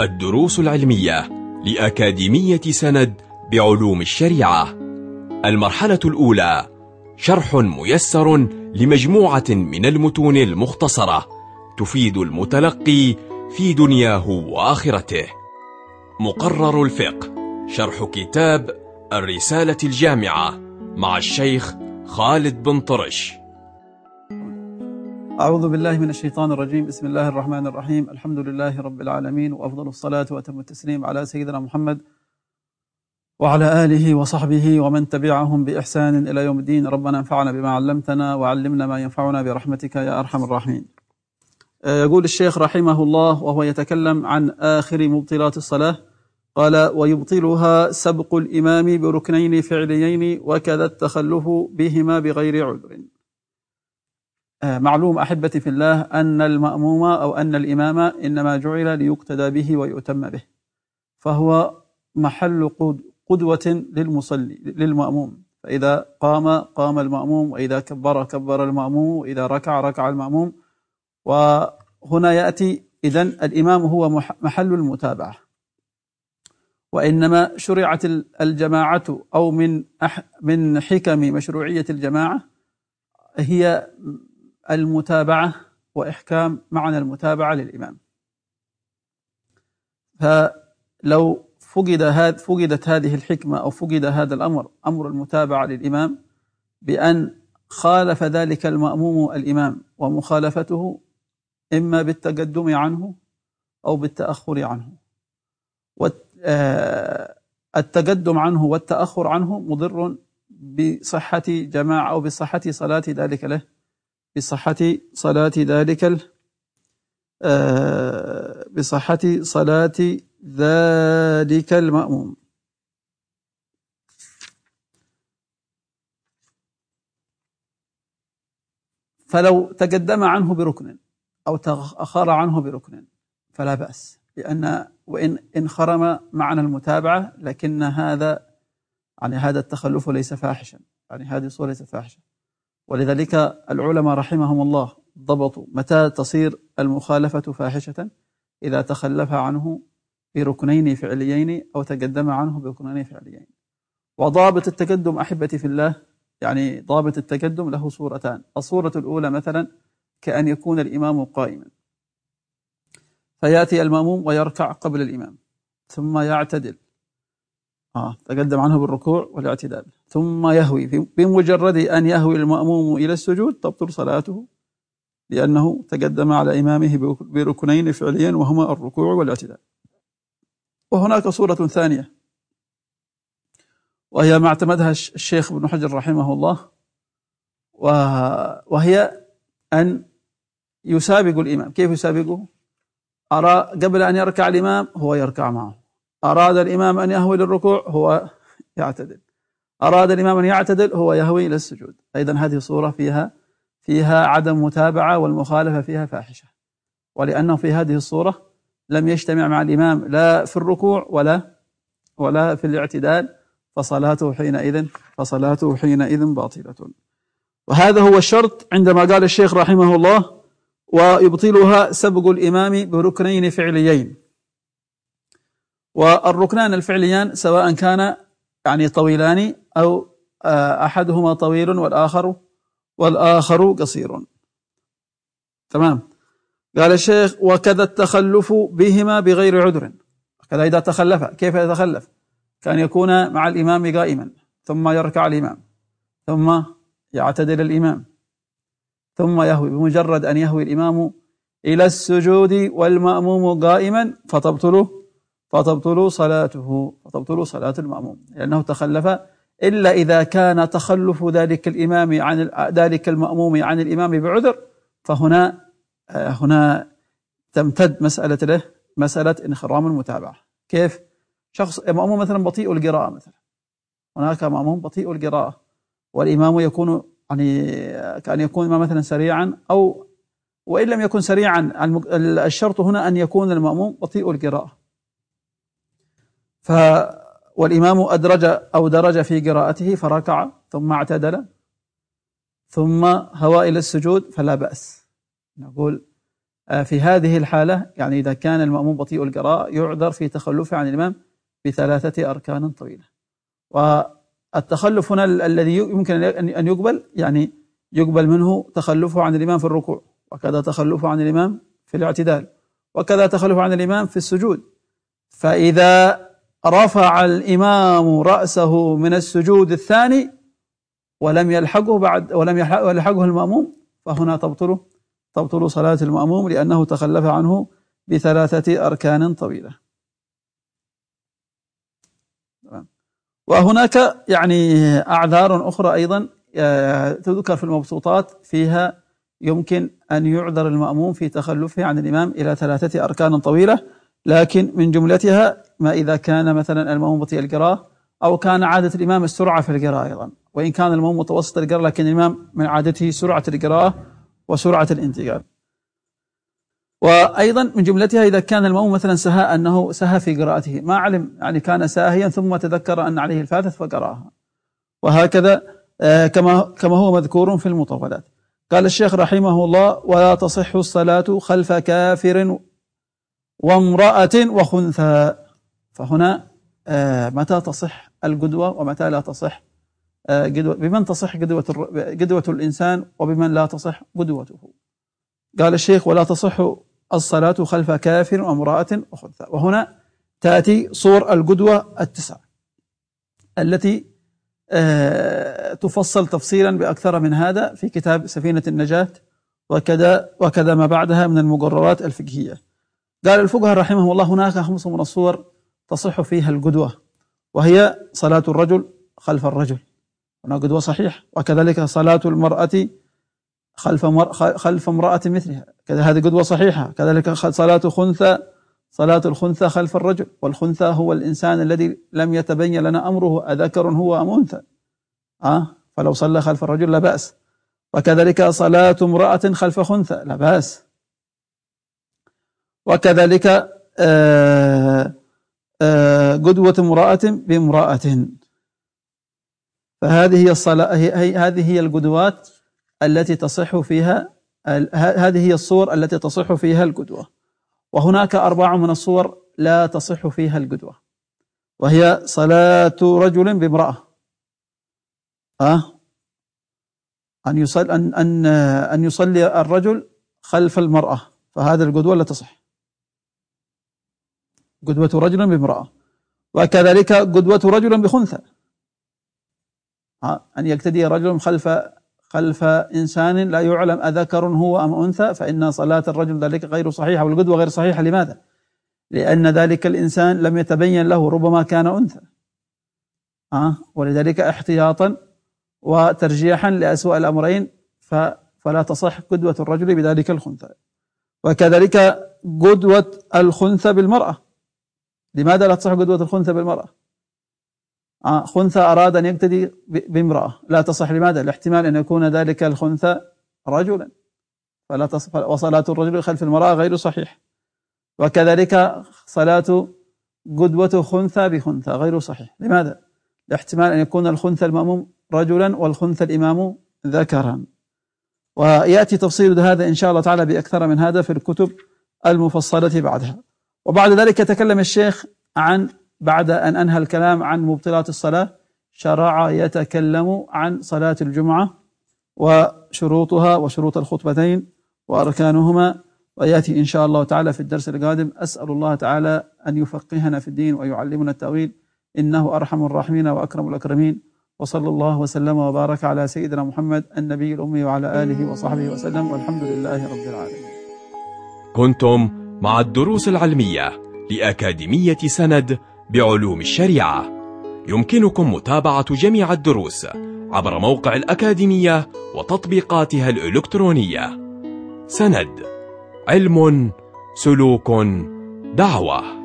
الدروس العلمية لأكاديمية سند بعلوم الشريعة. المرحلة الأولى شرح ميسر لمجموعة من المتون المختصرة تفيد المتلقي في دنياه وآخرته. مقرر الفقه شرح كتاب الرسالة الجامعة مع الشيخ خالد بن طرش. أعوذ بالله من الشيطان الرجيم. بسم الله الرحمن الرحيم. الحمد لله رب العالمين وأفضل الصلاة وأتم التسليم على سيدنا محمد وعلى آله وصحبه ومن تبعهم بإحسان إلى يوم الدين. ربنا انفعنا بما علمتنا وعلمنا ما ينفعنا برحمتك يا أرحم الراحمين. يقول الشيخ رحمه الله وهو يتكلم عن آخر مبطلات الصلاة. قال ويبطلها سبق الإمام بركنين فعليين وكذا التخلف بهما بغير عذر. معلوم أحبتي في الله أن المأموم أو أن الإمام إنما جعل ليقتدى به ويؤتم به. فهو محل قدوة للمصلي للمأموم. فإذا قام قام المأموم وإذا كبر كبر المأموم وإذا ركع ركع المأموم. وهنا يأتي إذن الإمام هو محل المتابعة. وإنما شرعت الجماعة أو من من حكم مشروعية الجماعة هي المتابعة وإحكام معنى المتابعة للإمام. فلو فقد هذ فقدت هذه الحكمة أو فقد هذا الأمر أمر المتابعة للإمام بأن خالف ذلك المأموم الإمام ومخالفته إما بالتقدم عنه أو بالتأخر عنه. التقدم عنه والتأخر عنه مضر بصحة جماعة أو بصحة صلاة ذلك له. بصحة صلاة ذلك بصحة صلاة ذلك المأموم. فلو تقدم عنه بركن أو تأخر عنه بركن فلا بأس لأن وإن انخرم معنى المتابعة لكن هذا يعني هذا التخلف ليس فاحشا يعني هذه الصورة ليست فاحشة. ولذلك العلماء رحمهم الله ضبطوا متى تصير المخالفة فاحشة؟ إذا تخلف عنه بركنين فعليين أو تقدم عنه بركنين فعليين. وضابط التقدم أحبتي في الله يعني ضابط التقدم له صورتان. الصورة الأولى مثلا كأن يكون الإمام قائما. فيأتي المأموم ويركع قبل الإمام ثم يعتدل. آه تقدم عنه بالركوع والاعتدال. ثم يهوي. بمجرد أن يهوي المأموم إلى السجود تبطل صلاته لأنه تقدم على إمامه بركنين فعليا وهما الركوع والاعتدال وهناك صورة ثانية وهي ما اعتمدها الشيخ ابن حجر رحمه الله وهي أن يسابق الإمام. كيف يسابقه؟ أرى قبل أن يركع الإمام هو يركع معه. أراد الإمام أن يهوي للركوع هو يعتدل. أراد الإمام أن يعتدل هو يهوي إلى السجود. أيضا هذه صورة فيها فيها عدم متابعة والمخالفة فيها فاحشة. ولأنه في هذه الصورة لم يجتمع مع الإمام لا في الركوع ولا ولا في الاعتدال فصلاته حينئذ فصلاته حينئذ باطلة. وهذا هو الشرط عندما قال الشيخ رحمه الله ويبطلها سبق الإمام بركنين فعليين والركنان الفعليان سواء كان يعني طويلان أو أحدهما طويل والآخر والآخر قصير. تمام. قال الشيخ وكذا التخلف بهما بغير عذر. كذا إذا تخلف كيف يتخلف؟ كان يكون مع الإمام قائما ثم يركع الإمام ثم يعتدل الإمام ثم يهوي. بمجرد أن يهوي الإمام إلى السجود والمأموم قائما فتبطل فتبطل صلاته فتبطل صلاة المأموم. لأنه تخلف إلا إذا كان تخلف ذلك الإمام عن ذلك المأموم عن الإمام بعذر فهنا هنا تمتد مسألة له مسألة انخرام المتابعة. كيف؟ شخص مأموم مثلا بطيء القراءة مثلا. هناك مأموم بطيء القراءة والإمام يكون يعني كأن يكون مثلا سريعا أو وإن لم يكن سريعا الشرط هنا أن يكون المأموم بطيء القراءة. ف والإمام أدرج أو درج في قراءته فركع ثم اعتدل ثم هوى إلى السجود فلا بأس. نقول آه، في هذه الحالة يعني إذا كان المأموم بطيء القراءة يعذر في تخلفه عن الإمام بثلاثة أركان طويلة. والتخلف هنا الذي يمكن أن يقبل يعني يقبل منه تخلفه عن الإمام في الركوع وكذا تخلفه عن الإمام في الاعتدال وكذا تخلفه عن الإمام في السجود. فإذا رفع الإمام رأسه من السجود الثاني ولم يلحقه بعد ولم يلحقه المأموم فهنا تبطل تبطل صلاة المأموم لأنه تخلف عنه بثلاثة أركان طويلة. وهناك يعني أعذار أخرى أيضا آه، تذكر في المبسوطات فيها يمكن أن يعذر المأموم في تخلفه عن الإمام إلى ثلاثة أركان طويلة. لكن من جملتها ما إذا كان مثلا المأموم بطيء القراءة أو كان عادة الإمام السرعة في القراءة أيضا. وإن كان المأموم متوسط القراءة لكن الإمام من عادته سرعة القراءة وسرعة الانتقال. وأيضا من جملتها إذا كان المأموم مثلا سهى أنه سهى في قراءته. ما علم يعني كان ساهيا ثم تذكر أن عليه الفاتح فقرأها. وهكذا آه، كما كما هو مذكور في المطولات قال الشيخ رحمه الله ولا تصح الصلاة خلف كافر وامرأة وخنثى. فهنا آه، متى تصح القدوة ومتى لا تصح آه، قدوة بمن تصح قدوة قدوة الإنسان وبمن لا تصح قدوته قال الشيخ ولا تصح الصلاة خلف كافر وامرأة وخنثى. وهنا تأتي صور القدوة التسع التي آه، تفصل تفصيلا بأكثر من هذا في كتاب سفينة النجاة وكذا وكذا ما بعدها من المقررات الفقهية. قال الفقهاء رحمهم الله هناك خمس من الصور تصح فيها القدوة وهي صلاة الرجل خلف الرجل. هنا قدوة صحيح وكذلك صلاة المرأة خلف مر... خلف امرأة مثلها. كذا هذه قدوة صحيحة كذلك صلاة خنثى صلاة الخنثى خلف الرجل. والخنثى هو الإنسان الذي لم يتبين لنا أمره أذكر هو أم أنثى. أه؟ فلو صلى خلف الرجل لا بأس. وكذلك صلاة امرأة خلف خنثى لا بأس. وكذلك آه آه قدوة امرأة بامرأة. فهذه هي الصلاة هذه هي القدوات التي تصح فيها هذه هي الصور التي تصح فيها القدوة. وهناك أربع من الصور لا تصح فيها القدوة. وهي صلاة رجل بامرأة. أه؟ أن يصلي أن أن يصلي الرجل خلف المرأة. فهذا القدوة لا تصح. قدوة رجل بامرأة. وكذلك قدوة رجل بخنثى. أن يقتدي رجل خلف خلف إنسان لا يعلم أذكر هو أم أنثى فإن صلاة الرجل ذلك غير صحيحة. والقدوة غير صحيحة لماذا؟ لأن ذلك الإنسان لم يتبين له ربما كان أنثى؟ ولذلك احتياطا وترجيحا لأسوأ الأمرين فلا تصح قدوة الرجل بذلك الخنثى. وكذلك قدوة الخنثى بالمرأة. لماذا لا تصح قدوة الخنثى بالمرأة؟ آه، خنثى أراد أن يقتدي بامرأة. لا تصح لماذا؟ الاحتمال أن يكون ذلك الخنثى رجلا. فلا تصح وصلاة الرجل خلف المرأة غير صحيح. وكذلك صلاة قدوة خنثى بخنثى غير صحيح. لماذا؟ الاحتمال أن يكون الخنثى المأموم رجلا والخنثى الإمام ذكرا. ويأتي تفصيل هذا إن شاء الله تعالى بأكثر من هذا في الكتب المفصلة بعدها. وبعد ذلك تكلم الشيخ عن بعد أن أنهى الكلام عن مبطلات الصلاة شرع يتكلم عن صلاة الجمعة وشروطها وشروط الخطبتين وأركانهما ويأتي إن شاء الله تعالى في الدرس القادم. أسأل الله تعالى أن يفقهنا في الدين ويعلمنا التأويل. إنه أرحم الراحمين وأكرم الأكرمين. وصلى الله وسلم وبارك على سيدنا محمد النبي الأمي وعلى آله وصحبه وسلم. والحمد لله رب العالمين. كنتم مع الدروس العلمية لأكاديمية سند بعلوم الشريعة. يمكنكم متابعة جميع الدروس عبر موقع الأكاديمية وتطبيقاتها الإلكترونية. سند علم سلوك دعوة.